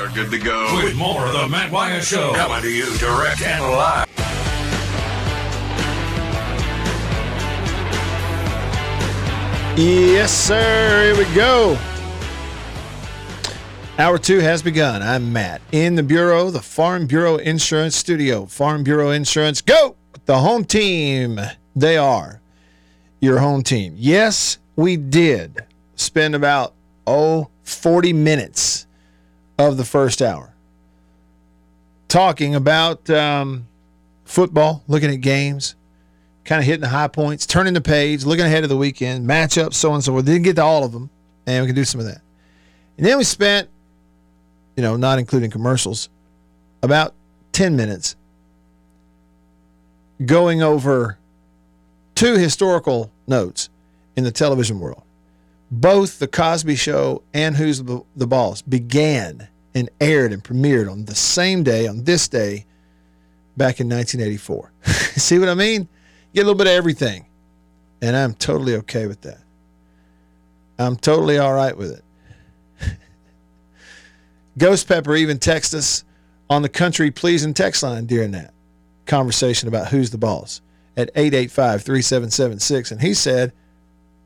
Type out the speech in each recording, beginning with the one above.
are good to go. With more of the Matt Wyatt Show. Coming to you direct and live. Yes, sir. Here we go. Hour two has begun. I'm Matt in the Bureau, the Farm Bureau Insurance Studio. Farm Bureau Insurance, go! The home team. They are your home team. Yes, we did spend about, oh, 40 minutes of the first hour talking about um, football, looking at games, kind of hitting the high points, turning the page, looking ahead of the weekend, matchups, so on and so forth. Didn't get to all of them, and we can do some of that. And then we spent, you know, not including commercials, about 10 minutes going over two historical notes in the television world. Both The Cosby Show and Who's the, the Boss began and aired and premiered on the same day, on this day, back in 1984. See what I mean? Get a little bit of everything. And I'm totally okay with that. I'm totally all right with it. Ghost Pepper even texted us on the country pleasing text line during that conversation about who's the boss at 885 3776. And he said,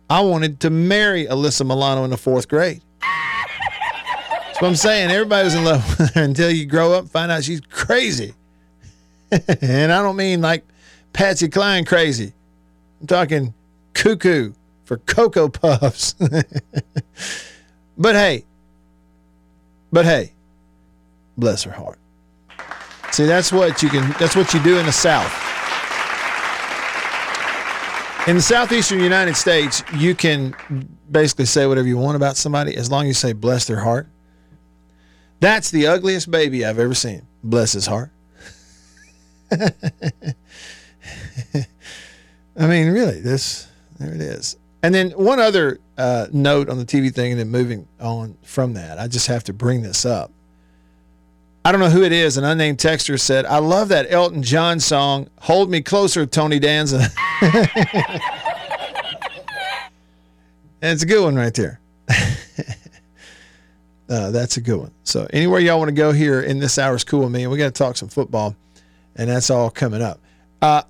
I wanted to marry Alyssa Milano in the fourth grade. That's what I'm saying. Everybody was in love with her until you grow up find out she's crazy. and I don't mean like Patsy Cline crazy. I'm talking cuckoo for Cocoa Puffs. but hey, but hey, bless her heart. See, that's what you can that's what you do in the South. In the southeastern United States, you can basically say whatever you want about somebody as long as you say bless their heart. That's the ugliest baby I've ever seen. Bless his heart. I mean, really, this there it is. And then one other uh, note on the TV thing, and then moving on from that, I just have to bring this up. I don't know who it is. An unnamed texter said, "I love that Elton John song, Hold Me Closer, Tony Danza." And it's a good one right there. uh, that's a good one. So anywhere y'all want to go here in this hour's cool with me, and we got to talk some football, and that's all coming up. Uh,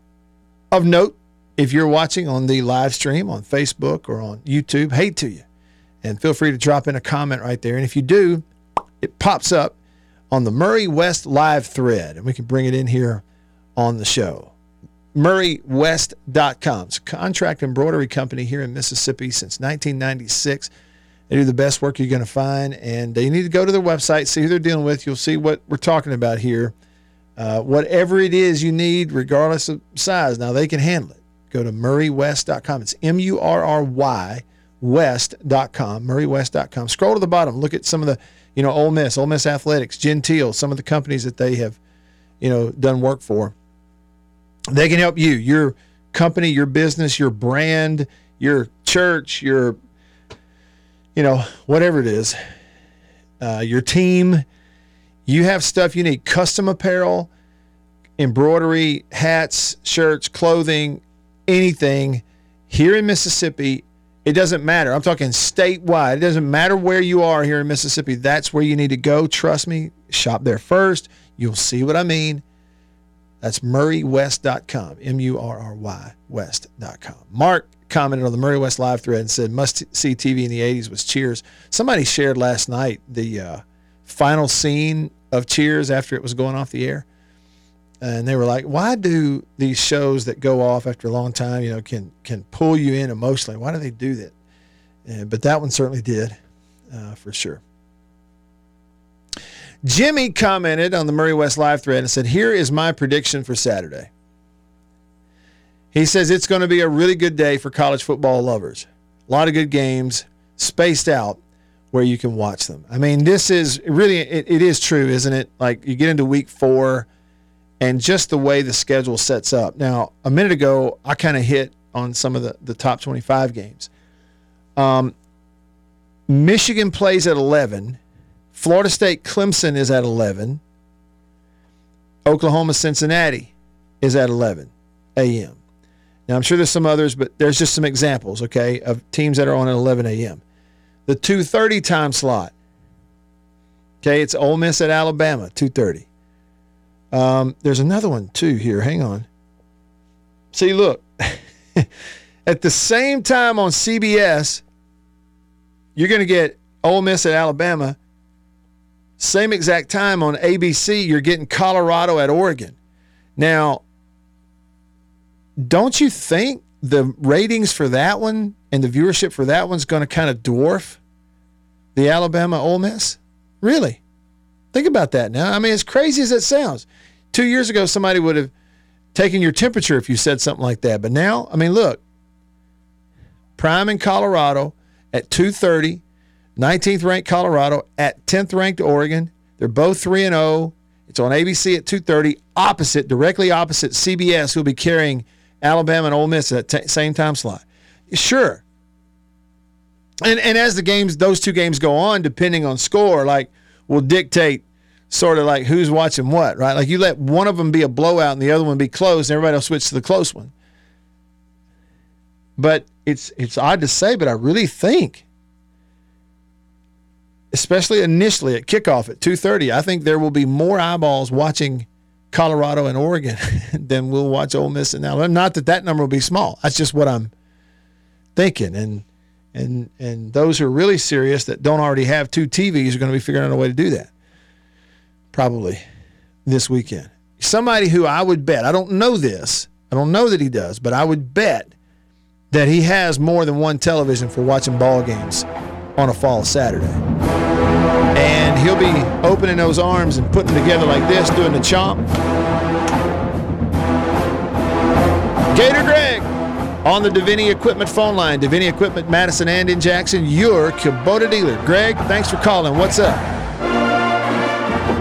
of note, if you're watching on the live stream on Facebook or on YouTube, hey to you, and feel free to drop in a comment right there. And if you do, it pops up on the Murry West live thread, and we can bring it in here on the show. MurryWest.com. It's a contract embroidery company here in Mississippi since 1996. They do the best work you're going to find, and you need to go to their website, see who they're dealing with. You'll see what we're talking about here. Uh, whatever it is you need, regardless of size, now they can handle it. Go to MurryWest.com. It's M U R R Y West.com, MurryWest.com. Scroll to the bottom. Look at some of the, you know, Ole Miss, Ole Miss Athletics, Genteel, some of the companies that they have, you know, done work for. They can help you, your company, your business, your brand, your church, your, you know, whatever it is, uh, your team. You have stuff you need custom apparel, embroidery, hats, shirts, clothing, anything here in Mississippi. It doesn't matter. I'm talking statewide. It doesn't matter where you are here in Mississippi. That's where you need to go. Trust me. Shop there first. You'll see what I mean. That's murrywest.com, M U R R Y West.com. Mark commented on the Murry West live thread and said, must see TV in the 80s was Cheers. Somebody shared last night the uh, final scene of Cheers after it was going off the air. And they were like, why do these shows that go off after a long time, you know, can, can pull you in emotionally? Why do they do that? Uh, but that one certainly did, uh, for sure. Jimmy commented on the Murry West live thread and said, Here is my prediction for Saturday. He says it's going to be a really good day for college football lovers. A lot of good games spaced out where you can watch them. I mean, this is really, it, it is true, isn't it? Like you get into week four and just the way the schedule sets up. Now, a minute ago, I kind of hit on some of the, the top 25 games. Um, Michigan plays at 11. Florida State Clemson is at 11. Oklahoma Cincinnati is at 11 a.m. Now, I'm sure there's some others, but there's just some examples, okay, of teams that are on at 11 a.m. The 2:30 time slot. Okay, it's Ole Miss at Alabama, 2:30. Um, there's another one too here. Hang on. See, look. at the same time on CBS, you're going to get Ole Miss at Alabama. Same exact time on ABC, you're getting Colorado at Oregon. Now, don't you think the ratings for that one and the viewership for that one's going to kind of dwarf the Alabama Ole Miss? Really? Think about that now. I mean, as crazy as it sounds, two years ago, somebody would have taken your temperature if you said something like that. But now, I mean, look, Prime in Colorado at 230, 19th ranked Colorado at 10th ranked Oregon. They're both 3 and 0. It's on ABC at 2:30, opposite, directly opposite CBS, who'll be carrying Alabama and Ole Miss at that t- same time slot. Sure. And and as the games, those two games go on, depending on score, like will dictate sort of like who's watching what, right? Like you let one of them be a blowout and the other one be close, and everybody will switch to the close one. But it's it's odd to say, but I really think especially initially at kickoff at 2:30, I think there will be more eyeballs watching Colorado and Oregon then we'll watch Ole Miss and Alabama. Not that that number will be small. That's just what I'm thinking. And and and those who are really serious that don't already have two TVs are going to be figuring out a way to do that. Probably this weekend. Somebody who I would bet, I don't know this. I don't know that he does, but I would bet that he has more than one television for watching ball games on a fall Saturday. And he'll be opening those arms and putting them together like this, doing the chomp. Gator Greg on the Davini Equipment phone line. Davini Equipment, Madison and in Jackson, your Kubota dealer. Greg, thanks for calling. What's up?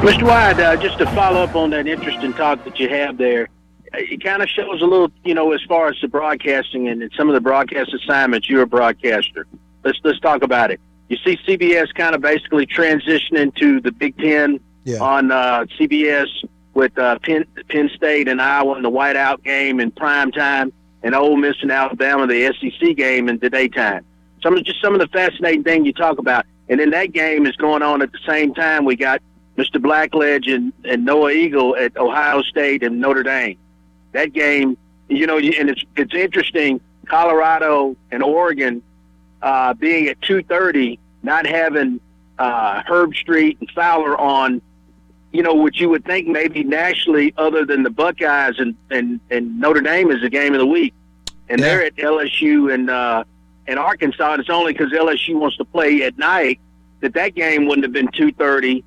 Mr. Wyatt, uh, just to follow up on that interesting talk that you have there, it kind of shows a little, you know, as far as the broadcasting and some of the broadcast assignments. You're a broadcaster. Let's let's talk about it. You see CBS kind of basically transitioning to the Big Ten Yeah. on uh, CBS with uh, Penn, Penn State and Iowa in the whiteout game in prime time, and Ole Miss and Alabama the SEC game in the daytime. Some of just some of the fascinating things you talk about, and then that game is going on at the same time. We got Mr. Blackledge and, and Noah Eagle at Ohio State and Notre Dame. That game, you know, and it's it's interesting. Colorado and Oregon uh, being at two thirty, not having uh, Herbstreit and Fowler on, you know, what you would think maybe nationally, other than the Buckeyes and and, and Notre Dame is the game of the week, and Yeah. they're at LSU and uh, and Arkansas. And it's only because LSU wants to play at night that that game wouldn't have been two thirty,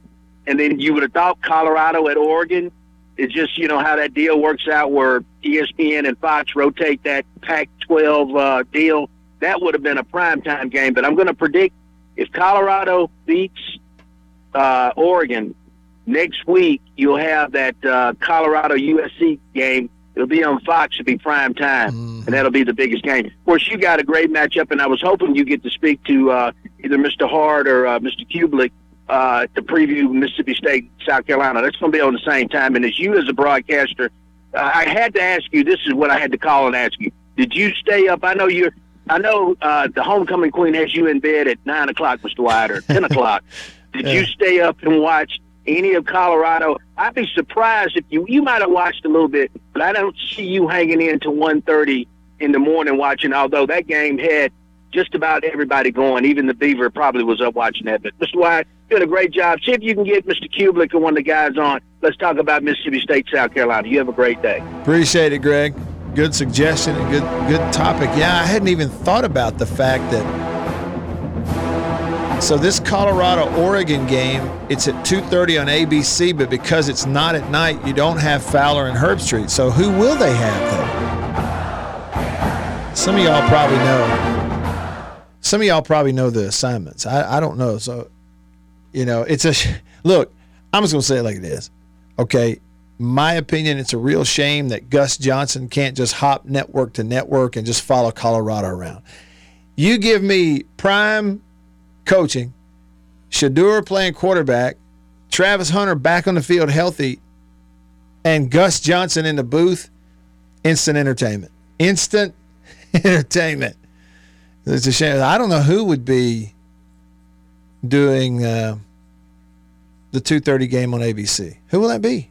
and then you would have thought Colorado at Oregon. It's just you know how that deal works out, where ESPN and Fox rotate that Pac-12 uh, deal. That would have been a primetime game. But I'm going to predict if Colorado beats uh, Oregon next week, you'll have that uh, Colorado USC game. It'll be on Fox. It'll be prime time, and that'll be the biggest game. Of course, you got a great matchup, and I was hoping you get to speak to uh, either Mr. Hart or uh, Mr. Kublik uh, to preview Mississippi State, South Carolina. That's going to be on the same time. And as you, as a broadcaster, uh, I had to ask you. This is what I had to call and ask you. Did you stay up? I know you're. I know uh, the homecoming queen has you in bed at nine o'clock, Mr. Wyatt, or ten o'clock. Did you stay up and watch any of Colorado? I'd be surprised if you you might have watched a little bit, but I don't see you hanging in to one thirty in the morning watching. Although that game had just about everybody going, even the Beaver probably was up watching that. But Mr. Wyatt, doing a great job. See if you can get Mr. Kublik or one of the guys on. Let's talk about Mississippi State, South Carolina. You have a great day. Appreciate it, Greg. Good suggestion and good good topic. Yeah, I hadn't even thought about the fact that so this Colorado Oregon game, it's at 2:30 on ABC, but because it's not at night, you don't have Fowler and Herbstreit. So who will they have then? Some of y'all probably know. Some of y'all probably know the assignments. I, I don't know. So, you know, it's a look. I'm just gonna say it like it is. Okay, my opinion, it's a real shame that Gus Johnson can't just hop network to network and just follow Colorado around. You give me prime coaching, Shedeur playing quarterback, Travis Hunter back on the field healthy, and Gus Johnson in the booth, instant entertainment. Instant entertainment. It's a shame. I don't know who would be doing uh, the 2:30 game on ABC? Who will that be?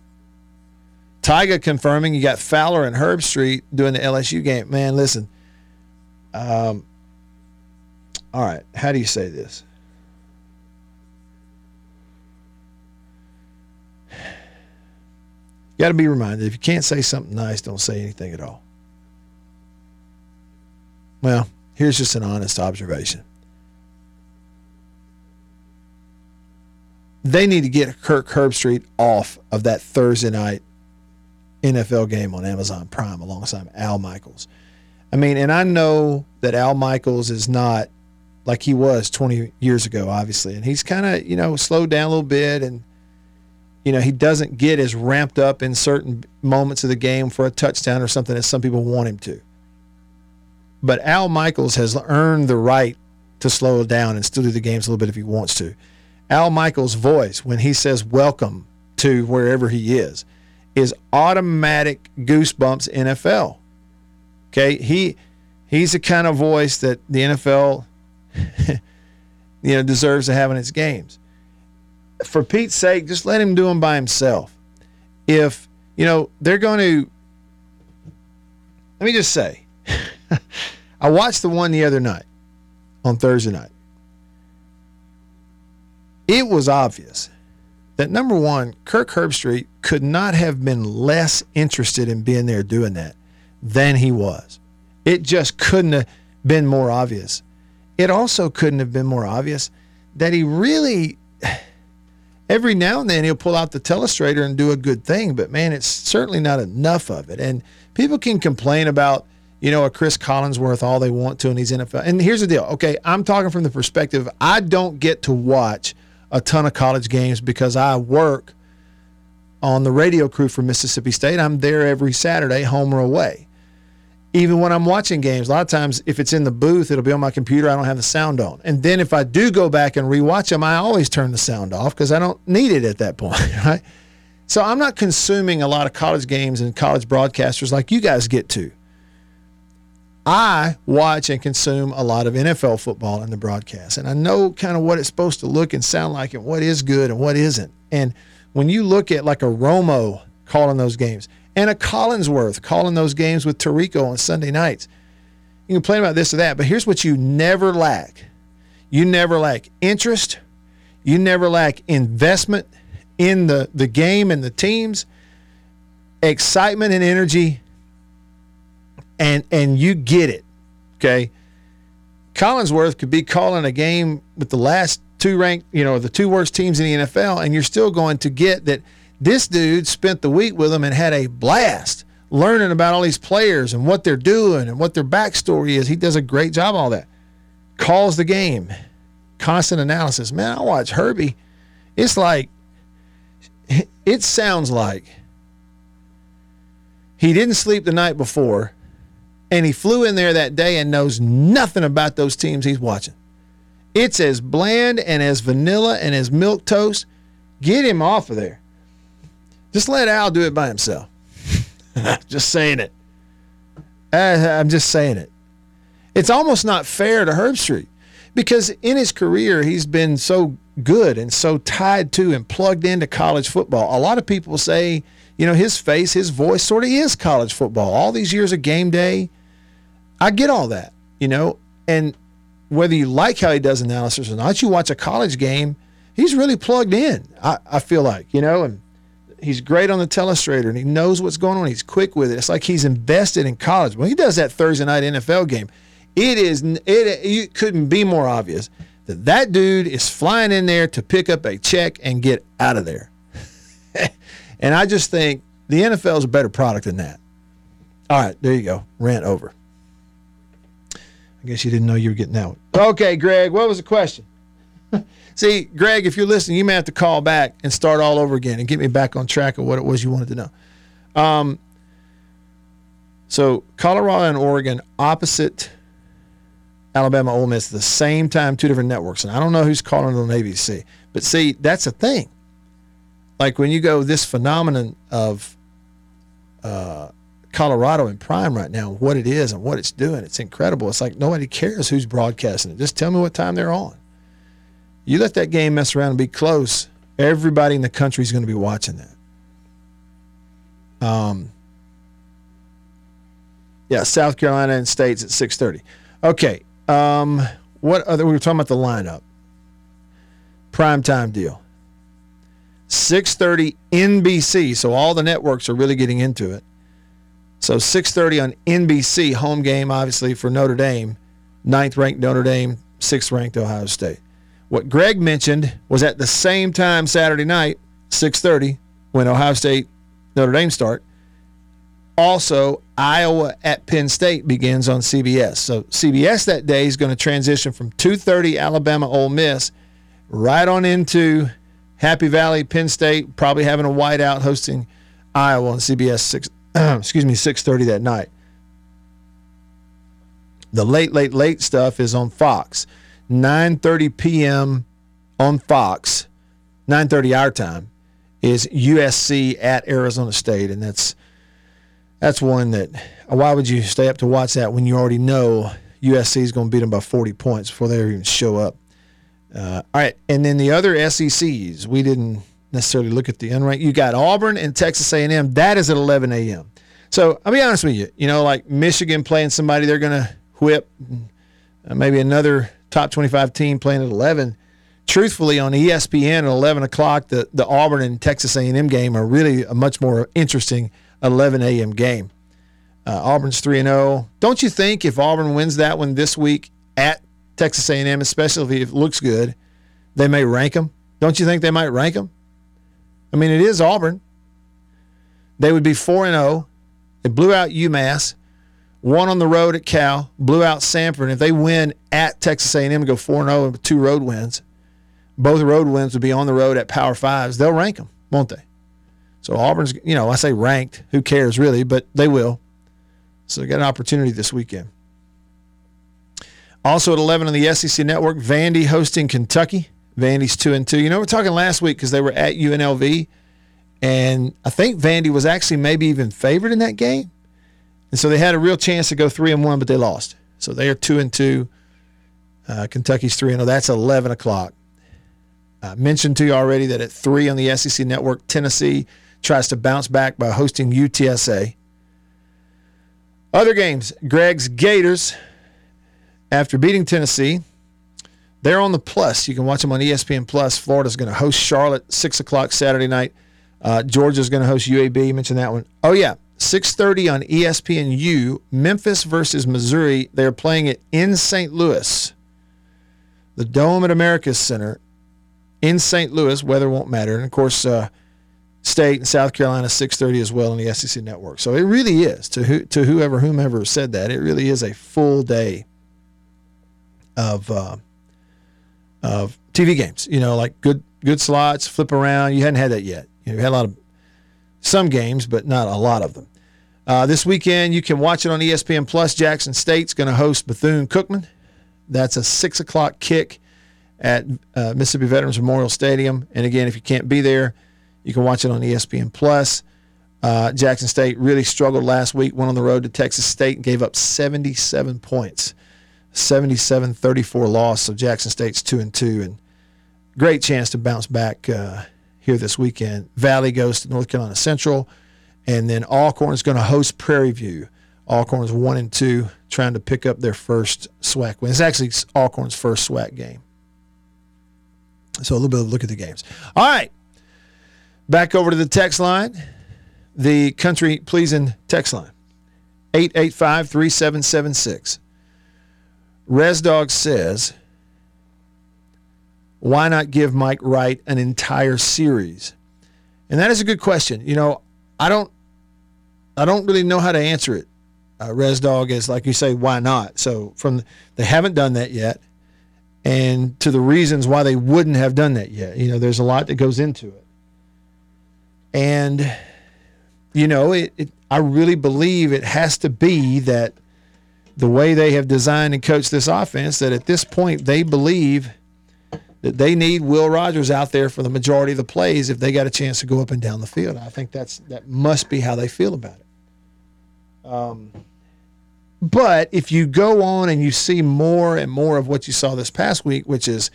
Tyga confirming you got Fowler and Herbstreit doing the LSU game. Man, listen. Um, all right, how do you say this? You got to be reminded if you can't say something nice, don't say anything at all. Well, here's just an honest observation. They need to get Kirk Herbstreit off of that Thursday night NFL game on Amazon Prime alongside Al Michaels. I mean, and I know that Al Michaels is not like he was 20 years ago, obviously, and he's kind of, you know, slowed down a little bit and you know, he doesn't get as ramped up in certain moments of the game for a touchdown or something as some people want him to. But Al Michaels has earned the right to slow down and still do the games a little bit if he wants to. Al Michaels' voice, when he says welcome to wherever he is, is automatic goosebumps NFL. Okay. He he's the kind of voice that the NFL you know deserves to have in its games for Pete's sake, just let him do them by himself. If, you know, they're going to, let me just say, I watched the one the other night on Thursday night. It was obvious that number one, Kirk Herbstreit could not have been less interested in being there doing that than he was. It just couldn't have been more obvious. It also couldn't have been more obvious that he really every now and then he'll pull out the telestrator and do a good thing, but man, it's certainly not enough of it. And people can complain about, you know, a Chris Collinsworth all they want to in these NFL. And here's the deal. Okay, I'm talking from the perspective I don't get to watch a ton of college games because I work on the radio crew for Mississippi State. I'm there every Saturday, home or away even when I'm watching games, a lot of times if it's in the booth, it'll be on my computer. I don't have the sound on. And then if I do go back and rewatch them, I always turn the sound off because I don't need it at that point, right? So I'm not consuming a lot of college games and college broadcasters like you guys get to. I watch and consume a lot of NFL football in the broadcast, and I know kind of what it's supposed to look and sound like, and what is good and what isn't. And when you look at like a Romo calling those games, and a Collinsworth calling those games with Tirico on Sunday nights. You can complain about this or that, but here's what you never lack you never lack interest, you never lack investment in the, the game and the teams, excitement and energy, and and you get it. Okay. Collinsworth could be calling a game with the last two ranked, you know, the two worst teams in the NFL, and you're still going to get that this dude spent the week with them and had a blast learning about all these players and what they're doing and what their backstory is. He does a great job all that. Calls the game, constant analysis. Man, I watch Herbie. It's like, it sounds like he didn't sleep the night before and he flew in there that day and knows nothing about those teams he's watching. It's as bland and as vanilla and as milquetoast. Get him off of there. Just let Al do it by himself. just saying it. Uh, I'm just saying it. It's almost not fair to Herbstreit because in his career, he's been so good and so tied to and plugged into college football. A lot of people say, you know, his face, his voice sort of is college football. All these years of game day, I get all that, you know, and whether you like how he does analysis or not, you watch a college game, he's really plugged in. I, I feel like, you know, and he's great on the telestrator and he knows what's going on. He's quick with it. It's like he's invested in college. When he does that Thursday night NFL game, it is it, it couldn't be more obvious that that dude is flying in there to pick up a check and get out of there. and I just think the NFL is a better product than that. All right, there you go. Rant over. I guess you didn't know you were getting that one. Okay, Greg, what was the question? See, Greg, if you're listening, you may have to call back and start all over again and get me back on track of what it was you wanted to know. Um, so Colorado and Oregon opposite Alabama Ole Miss at the same time, two different networks. And I don't know who's calling on ABC. But see, that's a thing. Like when you go this phenomenon of uh, Colorado in prime right now, what it is and what it's doing, it's incredible. It's like nobody cares who's broadcasting it. Just tell me what time they're on. You let that game mess around and be close, Everybody in the country is going to be watching that. Um, yeah, South Carolina and States at six thirty. Okay. Um, what other? We were talking about the lineup. Prime time deal. Six thirty NBC. So all the networks are really getting into it. So 6:30 on NBC, home game obviously for Notre Dame, ninth ranked Notre Dame, sixth ranked Ohio State. What Greg mentioned was at the same time Saturday night, 6:30, when Ohio State Notre Dame start. Also, Iowa at Penn State begins on CBS. So CBS that day is going to transition from 2:30 Alabama Ole Miss right on into Happy Valley Penn State, probably having a whiteout hosting Iowa on CBS six excuse me, 6:30 that night. The late, late, late stuff is on Fox. 9:30 p.m. on Fox, 9:30 our time, is USC at Arizona State, and that's that's one that. Why would you stay up to watch that when you already know USC is going to beat them by 40 points before they even show up? Uh, all right, and then the other SECs, we didn't necessarily look at the unranked. You got Auburn and Texas A&M. That is at 11 a.m. So I'll be honest with you. You know, like Michigan playing somebody they're going to whip, uh, maybe another top 25 team playing at 11. Truthfully, on ESPN at 11 o'clock, the, the Auburn and Texas A&M game are really a much more interesting 11 a.m. game. Uh, Auburn's 3 and 0. Don't you think if Auburn wins that one this week at Texas A&M, especially if it looks good, they may rank them? Don't you think they might rank them? I mean, it is Auburn. They would be 4 and 0. They blew out UMass, won on the road at Cal, blew out Samford. If they win at Texas A&M and go 4 0 with two road wins, both road wins would be on the road at Power Fives. They'll rank them, won't they? So Auburn's, you know, I say ranked. Who cares really? But they will. So they got an opportunity this weekend. Also at 11 on the SEC Network, Vandy hosting Kentucky. Vandy's two and two. You know, we're talking last week because they were at UNLV, and I think Vandy was actually maybe even favored in that game, and so they had a real chance to go three and one, but they lost. So they are two and two. Uh, Kentucky's three and zero. That's eleven o'clock. I mentioned to you already that at three on the SEC Network, Tennessee tries to bounce back by hosting UTSA. Other games, Greg's Gators, after beating Tennessee, they're on the plus. You can watch them on ESPN Plus. Florida's going to host Charlotte six o'clock Saturday night. Uh, Georgia's going to host UAB. You mentioned that one. Oh yeah, six thirty on ESPNU. Memphis versus Missouri. They're playing it in St. Louis. The Dome at America's Center in St. Louis. Weather won't matter, and of course, uh, State and South Carolina six thirty as well on the SEC network. So it really is to who, to whoever whomever said that. It really is a full day of. Uh, of TV games. You know, like good good slots, flip around. You hadn't had that yet. You, know, you had a lot of some games, but not a lot of them. Uh, this weekend, you can watch it on ESPN Plus. Jackson State's going to host Bethune Cookman. That's a six o'clock kick at uh, Mississippi Veterans Memorial Stadium. And again, if you can't be there, you can watch it on ESPN Plus. Uh, Jackson State really struggled last week. Went on the road to Texas State and gave up 77 points. 77-34 loss. So Jackson State's two and two, and great chance to bounce back uh, here this weekend. Valley goes to North Carolina Central, and then Alcorn is going to host Prairie View. Alcorn's one and two, trying to pick up their first SWAC win. It's actually Alcorn's first SWAC game. So a little bit of a look at the games. All right, back over to the text line, the country pleasing text line, 885 3776. ResDog says, why not give Mike Wright an entire series? And that is a good question. You know, I don't, I don't really know how to answer it. Uh, ResDog is like you say, why not? So from they haven't done that yet, and to the reasons why they wouldn't have done that yet. You know, there's a lot that goes into it, and you know, it, it I really believe it has to be that the way they have designed and coached this offense that at this point they believe that they need Will Rogers out there for the majority of the plays if they got a chance to go up and down the field. I think that's that must be how they feel about it. Um, but if you go on and you see more and more of what you saw this past week, which is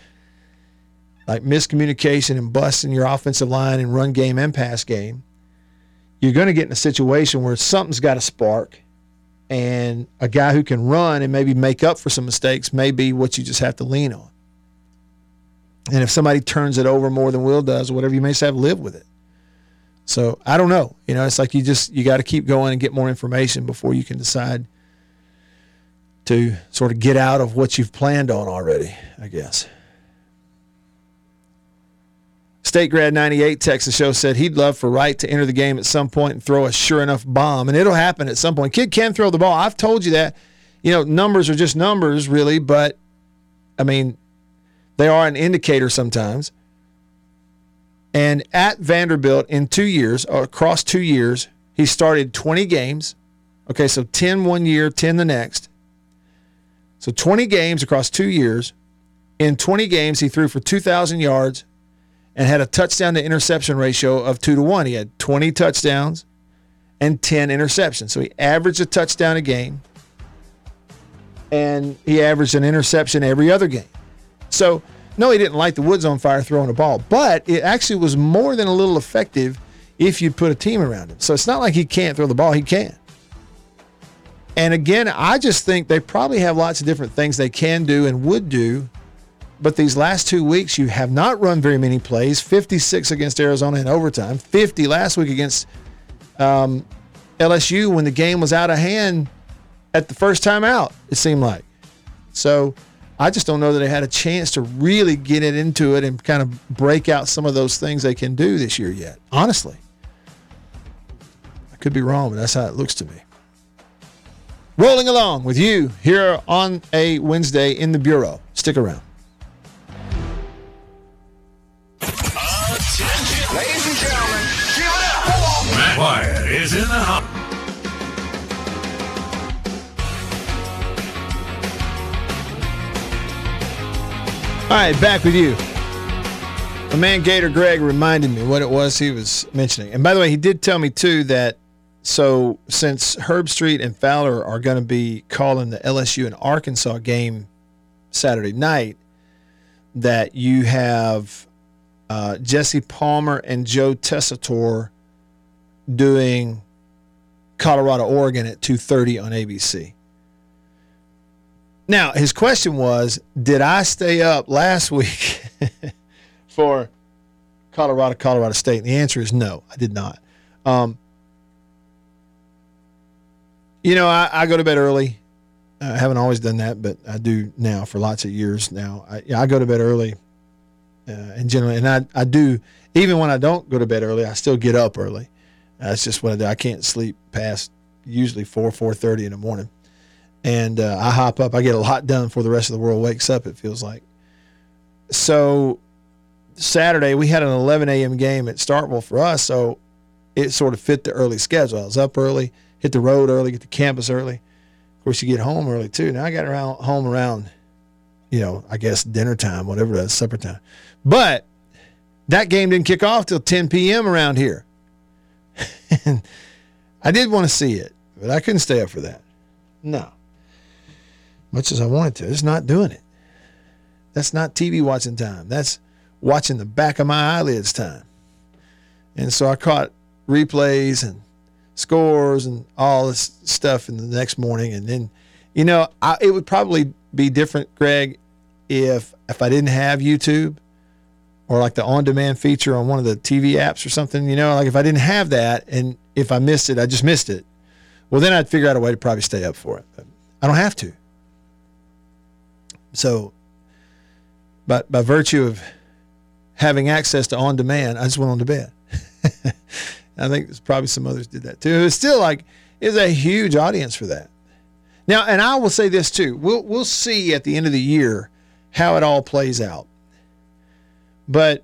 like miscommunication and busting your offensive line and run game and pass game, you're going to get in a situation where something's got to spark. And a guy who can run and maybe make up for some mistakes may be what you just have to lean on. And if somebody turns it over more than Will does whatever, you may just have to live with it. So I don't know. You know, it's like you just you got to keep going and get more information before you can decide to sort of get out of what you've planned on already, I guess. State Grad 98 Texas show said he'd love for Wright to enter the game at some point and throw a sure enough bomb. And it'll happen at some point. Kid can throw the ball. I've told you that. You know, numbers are just numbers, really, but I mean, they are an indicator sometimes. And at Vanderbilt in two years, or across two years, he started 20 games. Okay, so 10 one year, 10 the next. So 20 games across two years. In 20 games, he threw for 2,000 yards and had a touchdown to interception ratio of two to one. He had 20 touchdowns and 10 interceptions. So he averaged a touchdown a game and he averaged an interception every other game. So, no, he didn't light the woods on fire throwing a ball, but it actually was more than a little effective if you put a team around him. So it's not like he can't throw the ball, he can. And again, I just think they probably have lots of different things they can do and would do. But these last two weeks, you have not run very many plays 56 against Arizona in overtime, 50 last week against um, LSU when the game was out of hand at the first time out, it seemed like. So I just don't know that they had a chance to really get it into it and kind of break out some of those things they can do this year yet, honestly. I could be wrong, but that's how it looks to me rolling along with you here on a Wednesday in the Bureau. Stick around. Is in the house. All right, back with you. My man Gator Greg reminded me what it was he was mentioning. And by the way, he did tell me too that so since Herbstreit and Fowler are going to be calling the LSU and Arkansas game Saturday night, that you have uh, Jesse Palmer and Joe Tessitore doing Colorado Oregon at 2:30 on ABC. Now, his question was, did I stay up last week for Colorado Colorado State? And the answer is no, I did not. Um, you know, I, I, go to bed early. I haven't always done that, but I do now for lots of years now. I, I go to bed early, uh, and generally, and I, I do even when I don't go to bed early, I still get up early. That's just what I do. I can't sleep past usually four four thirty in the morning, and uh, I hop up. I get a lot done before the rest of the world wakes up. It feels like. So, Saturday we had an 11 a.m. game at Starkville for us, so it sort of fit the early schedule. I was up early hit the road early, get to campus early. Of course, you get home early too. Now I got around home around, you know, I guess dinner time, whatever that's supper time. But that game didn't kick off till 10 p.m. around here. And I did want to see it, but I couldn't stay up for that. No. Much as I wanted to, it's not doing it. That's not TV watching time. That's watching the back of my eyelids time. And so I caught replays and scores and all this stuff in the next morning. And then, you know, I, it would probably be different, Greg, if if I didn't have YouTube or like the on-demand feature on one of the TV apps or something. You know, like if I didn't have that and if I missed it, I just missed it. Well, then I'd figure out a way to probably stay up for it. But I don't have to. So, but by virtue of having access to on demand, I just went on to bed. I think there's probably some others did that too. It's still like is a huge audience for that. Now, and I will say this too. We'll we'll see at the end of the year how it all plays out. But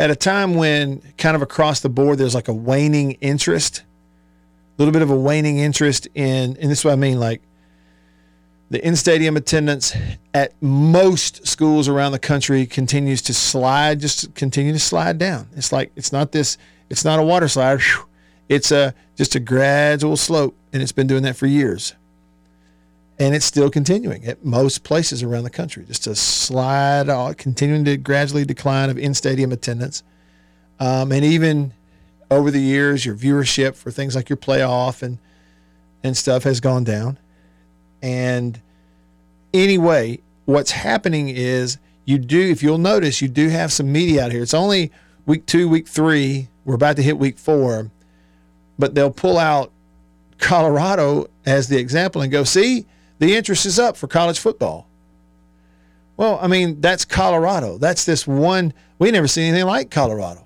at a time when kind of across the board there's like a waning interest, a little bit of a waning interest in, and this is what I mean, like the in stadium attendance at most schools around the country continues to slide, just continue to slide down. It's like it's not this it's not a water slide. It's a just a gradual slope, and it's been doing that for years. And it's still continuing at most places around the country. Just a slide, on, continuing to gradually decline of in stadium attendance, um, and even over the years, your viewership for things like your playoff and and stuff has gone down. And anyway, what's happening is you do, if you'll notice, you do have some media out here. It's only week two, week three. We're about to hit week four, but they'll pull out Colorado as the example and go, see, the interest is up for college football. Well, I mean, that's Colorado. That's this one. We never seen anything like Colorado.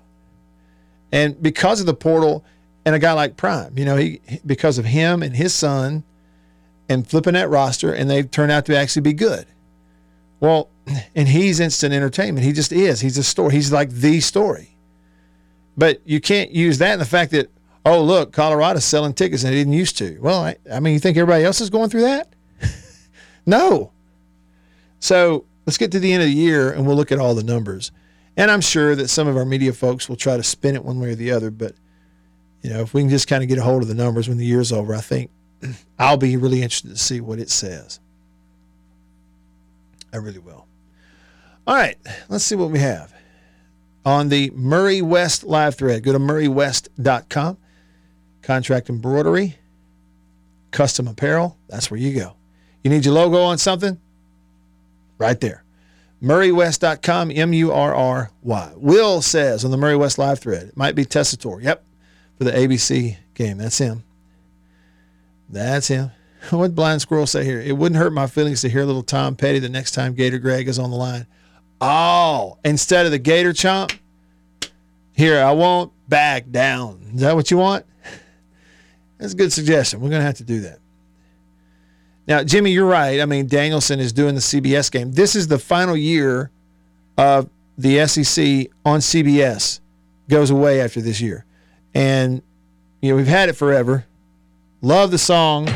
And because of the portal and a guy like Prime, you know, he because of him and his son and flipping that roster, and they've turned out to actually be good. Well, and he's instant entertainment. He just is. He's a story. He's like the story. But you can't use that in the fact that, oh, look, Colorado's selling tickets and they didn't used to. Well, I, I mean, you think everybody else is going through that? No. So let's get to the end of the year and we'll look at all the numbers. And I'm sure that some of our media folks will try to spin it one way or the other. But, you know, if we can just kind of get a hold of the numbers when the year's over, I think I'll be really interested to see what it says. I really will. All right, let's see what we have on the Murry West live thread. Go to murrywest.com. Contract embroidery, custom apparel. That's where you go. You need your logo on something? Right there. MurryWest.com, M U R R Y. Will says on the Murry West live thread, it might be Tessitore. Yep, for the ABC game. That's him. That's him. What blind squirrel say here? It wouldn't hurt my feelings to hear little Tom Petty the next time Gator Greg is on the line. Oh, instead of the Gator chomp, here I won't back down. Is that what you want? That's a good suggestion. We're gonna have to do that. Now, Jimmy, you're right. I mean, Danielson is doing the CBS game. This is the final year of the SEC on CBS. Goes away after this year, and you know we've had it forever. Love the song.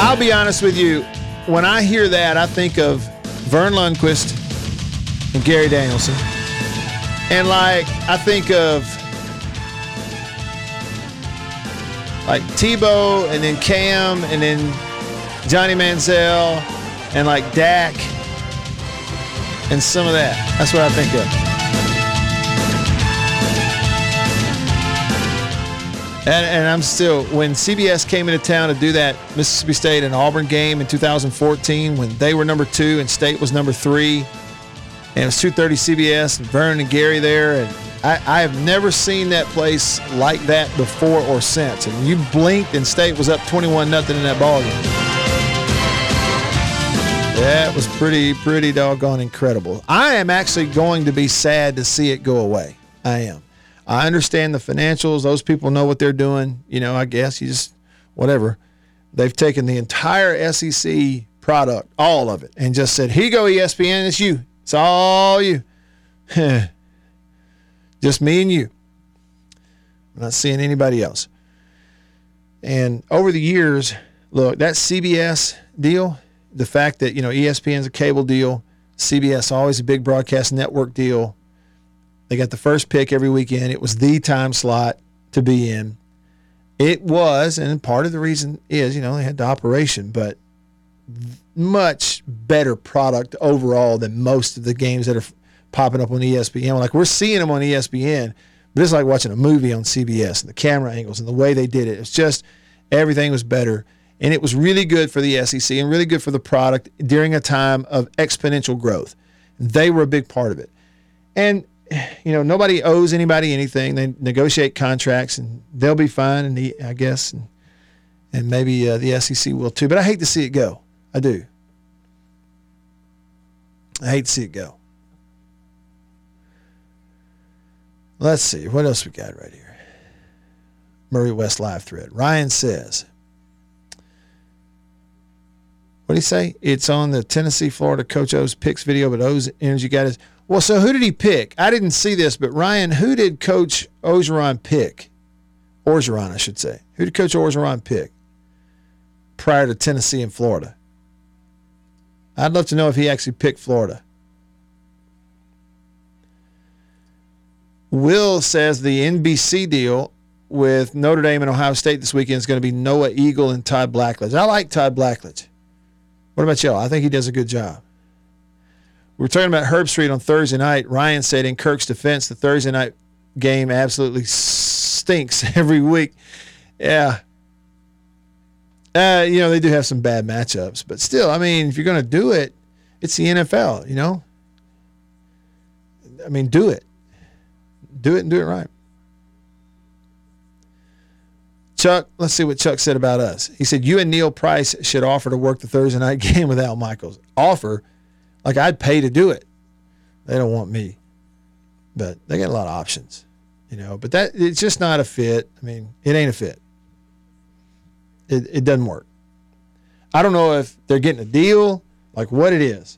I'll be honest with you. When I hear that, I think of Verne Lundquist and Gary Danielson. And like, I think of like Tebow and then Cam and then Johnny Manziel and like Dak and some of that. That's what I think of. And, and I'm still, when CBS came into town to do that Mississippi State and Auburn game in 2014, when they were number two and State was number three, and it was 2:30 CBS and Verne and Gary there, and I, I have never seen that place like that before or since. And you blinked and State was up 21 nothing in that ball game. That was pretty, pretty doggone incredible. I am actually going to be sad to see it go away. I am. I understand the financials. Those people know what they're doing. You know, I guess you just, whatever. They've taken the entire SEC product, all of it, and just said, here you go, ESPN. It's you. It's all you. just me and you. I'm not seeing anybody else. And over the years, look, that CBS deal, the fact that, you know, ESPN's a cable deal, CBS always a big broadcast network deal. They got the first pick every weekend. It was the time slot to be in. It was, and part of the reason is, you know, they had the operation, but much better product overall than most of the games that are popping up on ESPN. Like we're seeing them on ESPN, but it's like watching a movie on CBS and the camera angles and the way they did it. It's just everything was better. And it was really good for the SEC and really good for the product during a time of exponential growth. They were a big part of it. And you know, nobody owes anybody anything. They negotiate contracts, and they'll be fine. And the, I guess, and, and maybe uh, the SEC will too. But I hate to see it go. I do. I hate to see it go. Let's see what else we got right here. Murry West live thread. Ryan says, "What do you say? It's on the Tennessee Florida Coach O's picks video, but O's energy got his." Well, so who did he pick? I didn't see this, but Ryan, who did Coach Orgeron pick? Orgeron, I should say. Who did Coach Orgeron pick prior to Tennessee and Florida? I'd love to know if he actually picked Florida. Will says the NBC deal with Notre Dame and Ohio State this weekend is going to be Noah Eagle and Todd Blackledge. I like Todd Blackledge. What about y'all? I think he does a good job. We were talking about Herbstreit on Thursday night. Ryan said in Kirk's defense, the Thursday night game absolutely stinks every week. Yeah. Uh, you know, they do have some bad matchups, but still, I mean, if you're going to do it, it's the NFL, you know? I mean, do it. Do it and do it right. Chuck, let's see what Chuck said about us. He said, You and Neil Price should offer to work the Thursday night game with Al Michaels. Offer? Like I'd pay to do it. They don't want me. But they got a lot of options, you know. But that it's just not a fit. I mean, it ain't a fit. It, it doesn't work. I don't know if they're getting a deal, like what it is.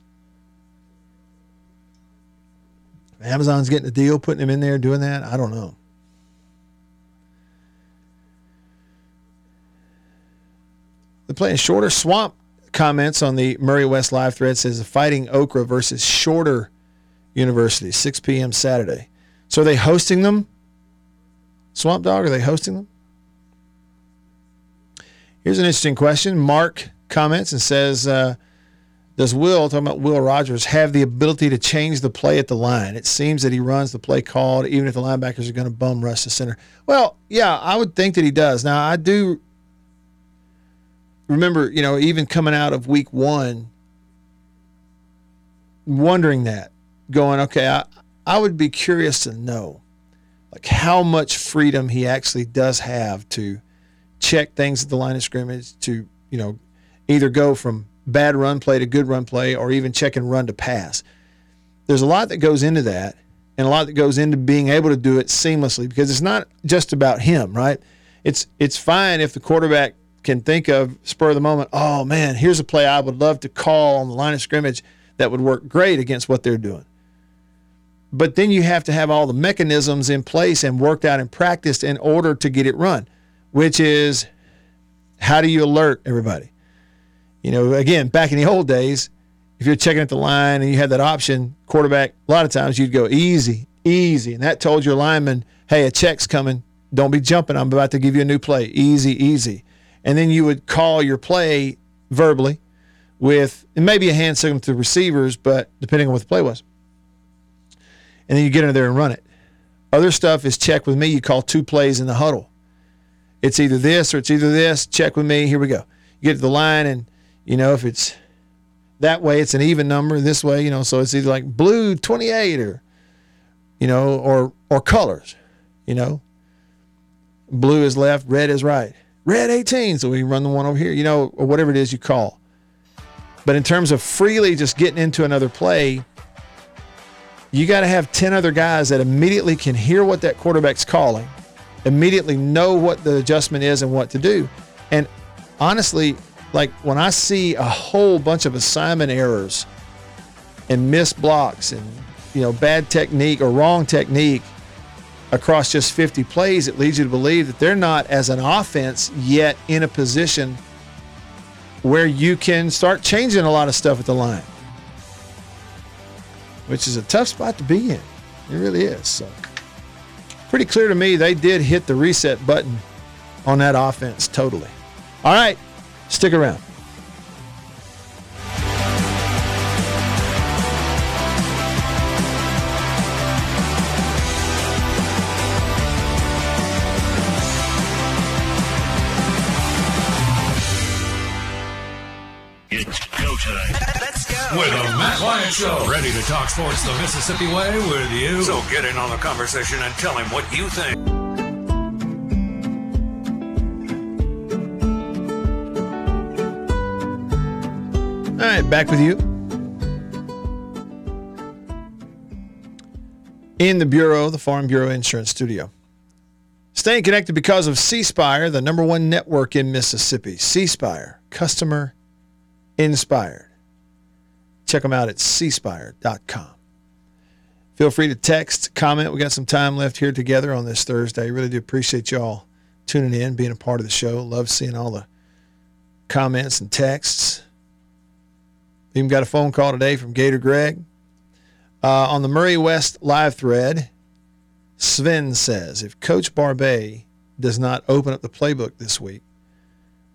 Amazon's getting a deal, putting him in there, doing that. I don't know. They're playing shorter swamp comments on the Murry West live thread says fighting Okra versus Shorter University, 6 p.m. Saturday. So are they hosting them? Swamp Dog, are they hosting them? Here's an interesting question. Mark comments and says, uh, Does Will, talking about Will Rogers, have the ability to change the play at the line? It seems that he runs the play called, even if the linebackers are going to bum rush the center. Well, yeah, I would think that he does. Now, I do remember, you know, even coming out of week one, wondering that, going, okay, I, I would be curious to know, like, how much freedom he actually does have to check things at the line of scrimmage, to, you know, either go from bad run play to good run play, or even check and run to pass. There's a lot that goes into that, and a lot that goes into being able to do it seamlessly because it's not just about him, right? It's it's fine if the quarterback can think of spur of the moment, oh man, here's a play I would love to call on the line of scrimmage that would work great against what they're doing. But then you have to have all the mechanisms in place and worked out and practiced in order to get it run, which is how do you alert everybody? You know, again, back in the old days, if you're checking at the line and you had that option, quarterback, a lot of times you'd go easy, easy. And that told your lineman, hey, a check's coming. Don't be jumping. I'm about to give you a new play. Easy, easy and then you would call your play verbally with maybe a hand signal to the receivers, but depending on what the play was. And then you get into there and run it. Other stuff is check with me. You call two plays in the huddle. It's either this or it's either this. Check with me. Here we go. You get to the line, and you know if it's that way, it's an even number. This way, you know, so it's either like blue 28 or you know, or or colors. You know, blue is left, red is right red 18, so we run the one over here, you know, or whatever it is you call. But in terms of freely just getting into another play, you got to have 10 other guys that immediately can hear what that quarterback's calling, immediately know what the adjustment is and what to do. And honestly, like when I see a whole bunch of assignment errors and missed blocks and you know bad technique or wrong technique across just 50 plays, it leads you to believe that they're not, as an offense, yet in a position where you can start changing a lot of stuff at the line, which is a tough spot to be in. It really is. So, pretty clear to me they did hit the reset button on that offense totally. All right, stick around. It's show. Let's go with the Matt Wyatt Show. Ready to talk sports the Mississippi way with you? So get in on the conversation and tell him what you think. All right, back with you. In the Bureau, the Farm Bureau Insurance Studio. Staying connected because of C Spire, the number one network in Mississippi. C Spire, customer inspired. Check them out at cspire.com. Feel free to text, comment. We got some time left here together on this Thursday. Really do appreciate y'all tuning in, being a part of the show. Love seeing all the comments and texts. We even got a phone call today from Gator Greg. Uh, on the Murry West live thread, Sven says if Coach Barbay does not open up the playbook this week,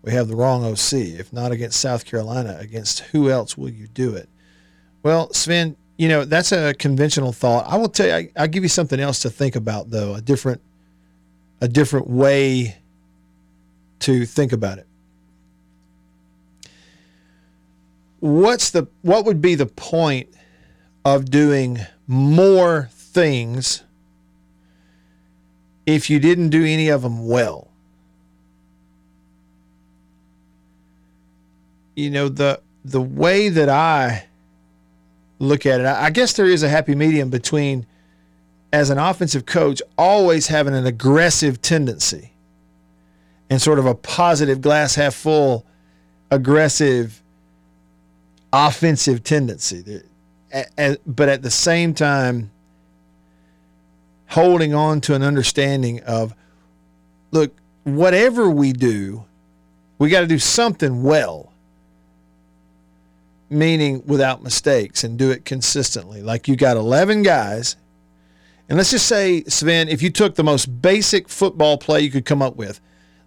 we have the wrong OC. If not against South Carolina, against who else will you do it? Well, Sven, you know that's a conventional thought. I will tell you. I, I'll give you something else to think about, though. A different, a different way to think about it. What's the what would be the point of doing more things if you didn't do any of them well? You know the the way that I look at it, I guess there is a happy medium between as an offensive coach always having an aggressive tendency and sort of a positive glass half full aggressive offensive tendency. But at the same time holding on to an understanding of look whatever we do we got to do something well meaning without mistakes and do it consistently. Like you got 11 guys and let's just say Sven if you took the most basic football play you could come up with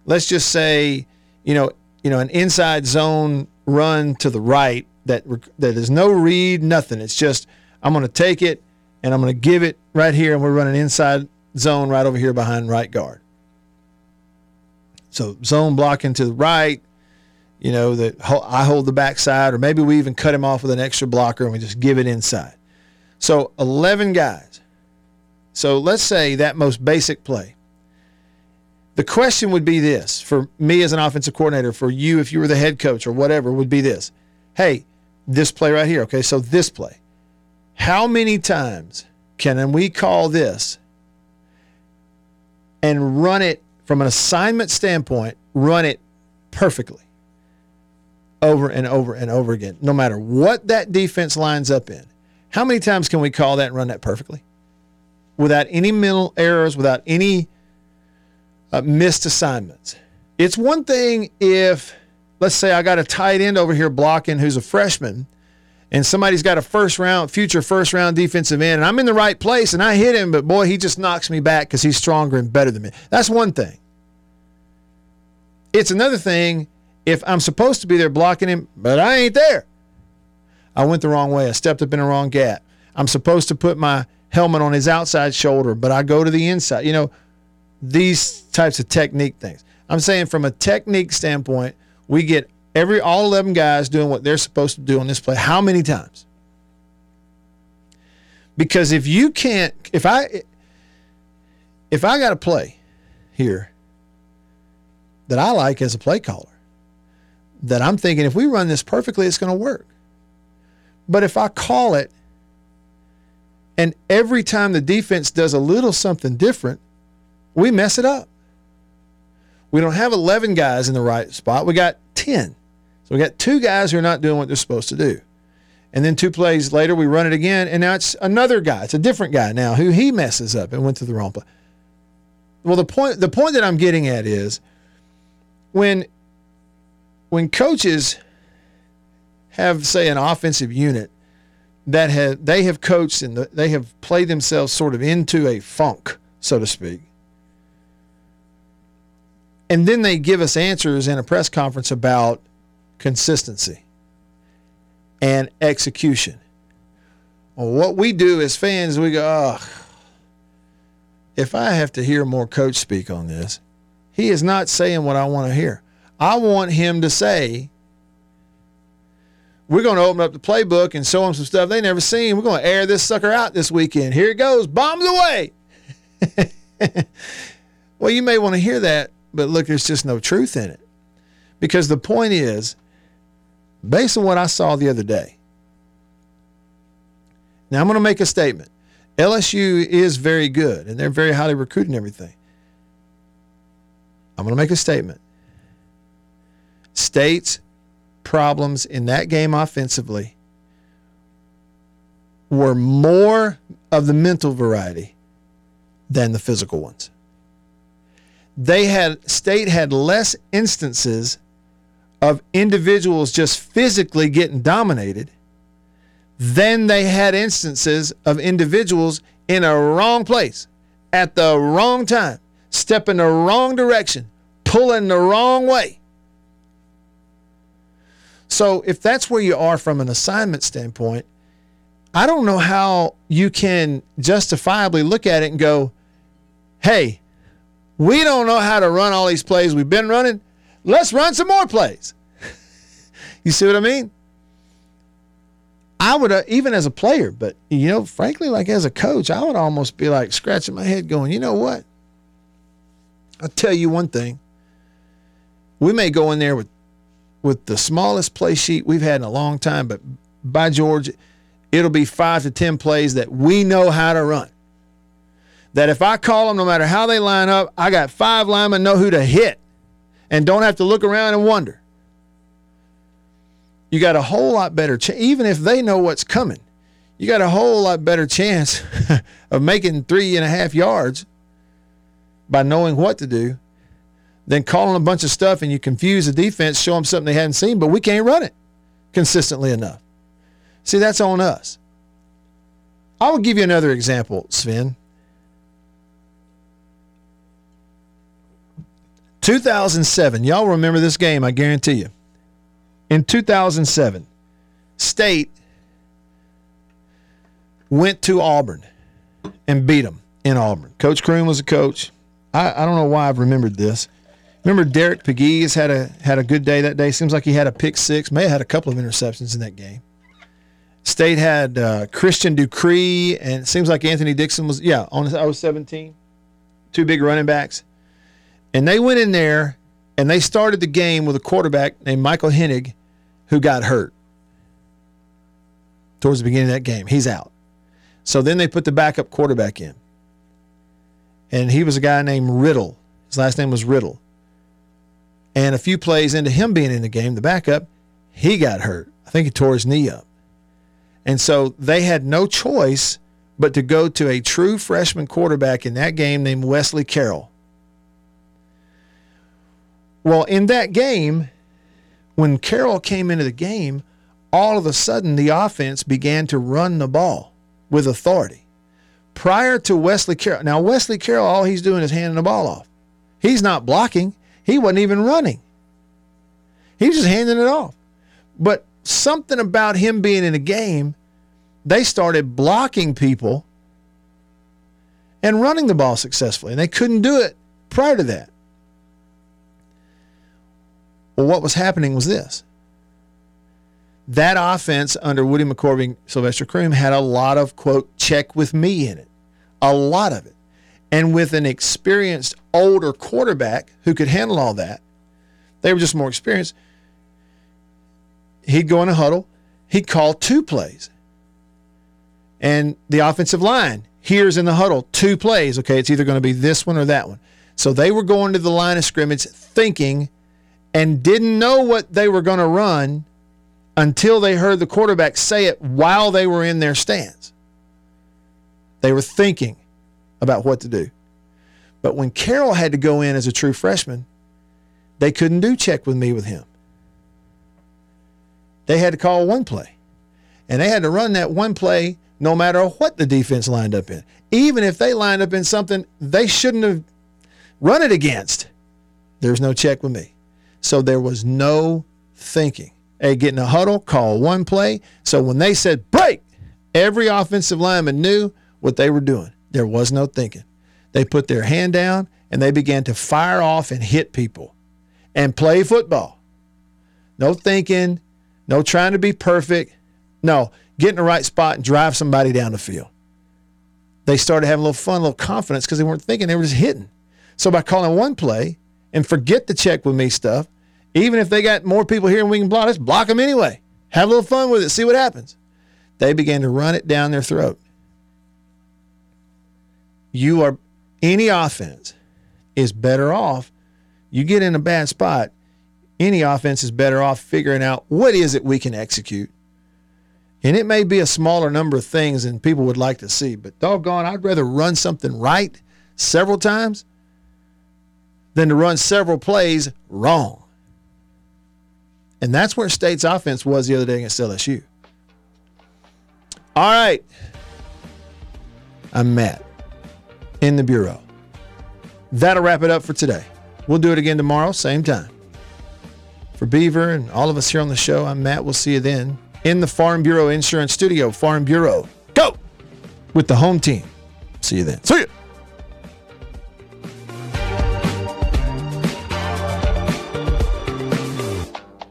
let's just say you know you know an inside zone run to the right that that is no read, nothing. It's just I'm going to take it and I'm going to give it right here, and we're running inside zone right over here behind right guard. So zone blocking to the right, you know that I hold the backside, or maybe we even cut him off with an extra blocker and we just give it inside. So 11 guys. So let's say that most basic play. The question would be this for me as an offensive coordinator, for you if you were the head coach or whatever, would be this. Hey, this play right here. Okay, so this play. How many times can we call this and run it from an assignment standpoint, run it perfectly over and over and over again, no matter what that defense lines up in? How many times can we call that and run that perfectly? Without any mental errors, without any uh, missed assignments. It's one thing if let's say I got a tight end over here blocking who's a freshman, and somebody's got a first round, future first round defensive end, and I'm in the right place and I hit him, but boy, he just knocks me back because he's stronger and better than me. That's one thing. It's another thing if I'm supposed to be there blocking him, but I ain't there. I went the wrong way. I stepped up in the wrong gap. I'm supposed to put my helmet on his outside shoulder, but I go to the inside. You know, these types of technique things. I'm saying from a technique standpoint, we get every all 11 guys doing what they're supposed to do on this play. How many times? Because if you can't, if I, if I got a play here that I like as a play caller, that I'm thinking if we run this perfectly, it's going to work. But if I call it, and every time the defense does a little something different, we mess it up. We don't have 11 guys in the right spot. We got 10. So we got two guys who are not doing what they're supposed to do. And then two plays later, we run it again, and now it's another guy. It's a different guy now who he messes up and went to the wrong play. Well, the point the point that I'm getting at is when when coaches have say an offensive unit that have they have coached and they have played themselves sort of into a funk, so to speak and then they give us answers in a press conference about consistency and execution. Well, what we do as fans, we go, oh, if I have to hear more coach speak on this, he is not saying what I want to hear. I want him to say, we're going to open up the playbook and show them some stuff they never seen. We're going to air this sucker out this weekend. Here it goes, bombs away. well, you may want to hear that but look, there's just no truth in it. Because the point is, based on what I saw the other day, now I'm going to make a statement. LSU is very good and they're very highly recruiting everything. I'm going to make a statement. State's problems in that game offensively were more of the mental variety than the physical ones they had state had less instances of individuals just physically getting dominated than they had instances of individuals in a wrong place at the wrong time. stepping the wrong direction, pulling the wrong way. So if that's where you are from an assignment standpoint, I don't know how you can justifiably look at it and go, hey, we don't know how to run all these plays we've been running. Let's run some more plays. you see what I mean? I would, uh, even as a player, but you know, frankly, like as a coach, I would almost be like scratching my head going, you know what? I'll tell you one thing. We may go in there with with the smallest play sheet we've had in a long time, but by George, it'll be five to 10 plays that we know how to run. That if I call them, no matter how they line up, I got five linemen know who to hit and don't have to look around and wonder. You got a whole lot better, ch- even if they know what's coming, you got a whole lot better chance of making three and a half yards by knowing what to do than calling a bunch of stuff and you confuse the defense, show them something they hadn't seen, but we can't run it consistently enough. See, that's on us. I will give you another example, Sven. 2007, y'all remember this game, I guarantee you. In 2007, State went to Auburn and beat them in Auburn. Coach Croom was a coach. I, I don't know why I've remembered this. Remember Derek Pegues had a had a good day that day. Seems like he had a pick six. May have had a couple of interceptions in that game. State had uh, Christian Ducre, and it seems like Anthony Dixon was yeah on I was 17. Two big running backs, and they went in there and they started the game with a quarterback named Michael Henig, who got hurt towards the beginning of that game. He's out. So then they put the backup quarterback in, and he was a guy named Riddell. His last name was Riddell. And a few plays into him being in the game, the backup, he got hurt. I think he tore his knee up. And so they had no choice but to go to a true freshman quarterback in that game named Wesley Carroll. Well, in that game, when Carroll came into the game, all of a sudden the offense began to run the ball with authority. Prior to Wesley Carroll, now Wesley Carroll, all he's doing is handing the ball off. He's not blocking. He wasn't even running. He's just handing it off. But something about him being in a game, they started blocking people and running the ball successfully. And they couldn't do it prior to that. Well, what was happening was this. That offense under Woody McCorvey, Sylvester Croom had a lot of, quote, check with me in it. A lot of it. And with an experienced older quarterback who could handle all that, they were just more experienced. He'd go in a huddle, he'd call two plays. And the offensive line here's in the huddle two plays. Okay, it's either going to be this one or that one. So they were going to the line of scrimmage thinking and didn't know what they were going to run until they heard the quarterback say it while they were in their stands. They were thinking about what to do. But when Carroll had to go in as a true freshman, they couldn't do check with me with him. They had to call one play. And they had to run that one play no matter what the defense lined up in. Even if they lined up in something they shouldn't have run it against, there's no check with me. So there was no thinking. Hey, get in a huddle, call one play. So when they said break, every offensive lineman knew what they were doing. There was no thinking. They put their hand down and they began to fire off and hit people and play football. No thinking, no trying to be perfect. No, get in the right spot and drive somebody down the field. They started having a little fun, a little confidence because they weren't thinking, they were just hitting. So by calling one play and forget the check with me stuff, even if they got more people here and we can block, let's block them anyway. Have a little fun with it, see what happens. They began to run it down their throat. You are any offense is better off. You get in a bad spot, any offense is better off figuring out what is it we can execute. And it may be a smaller number of things than people would like to see, but doggone, I'd rather run something right several times than to run several plays wrong. And that's where State's offense was the other day against LSU. All right. I'm Matt in the Bureau. that'll wrap it up for today. We'll do it again tomorrow, same time. For Beaver and all of us here on the show, I'm Matt. We'll see you then in the Farm Bureau Insurance Studio. Farm Bureau, go with the home team. See you then. See you.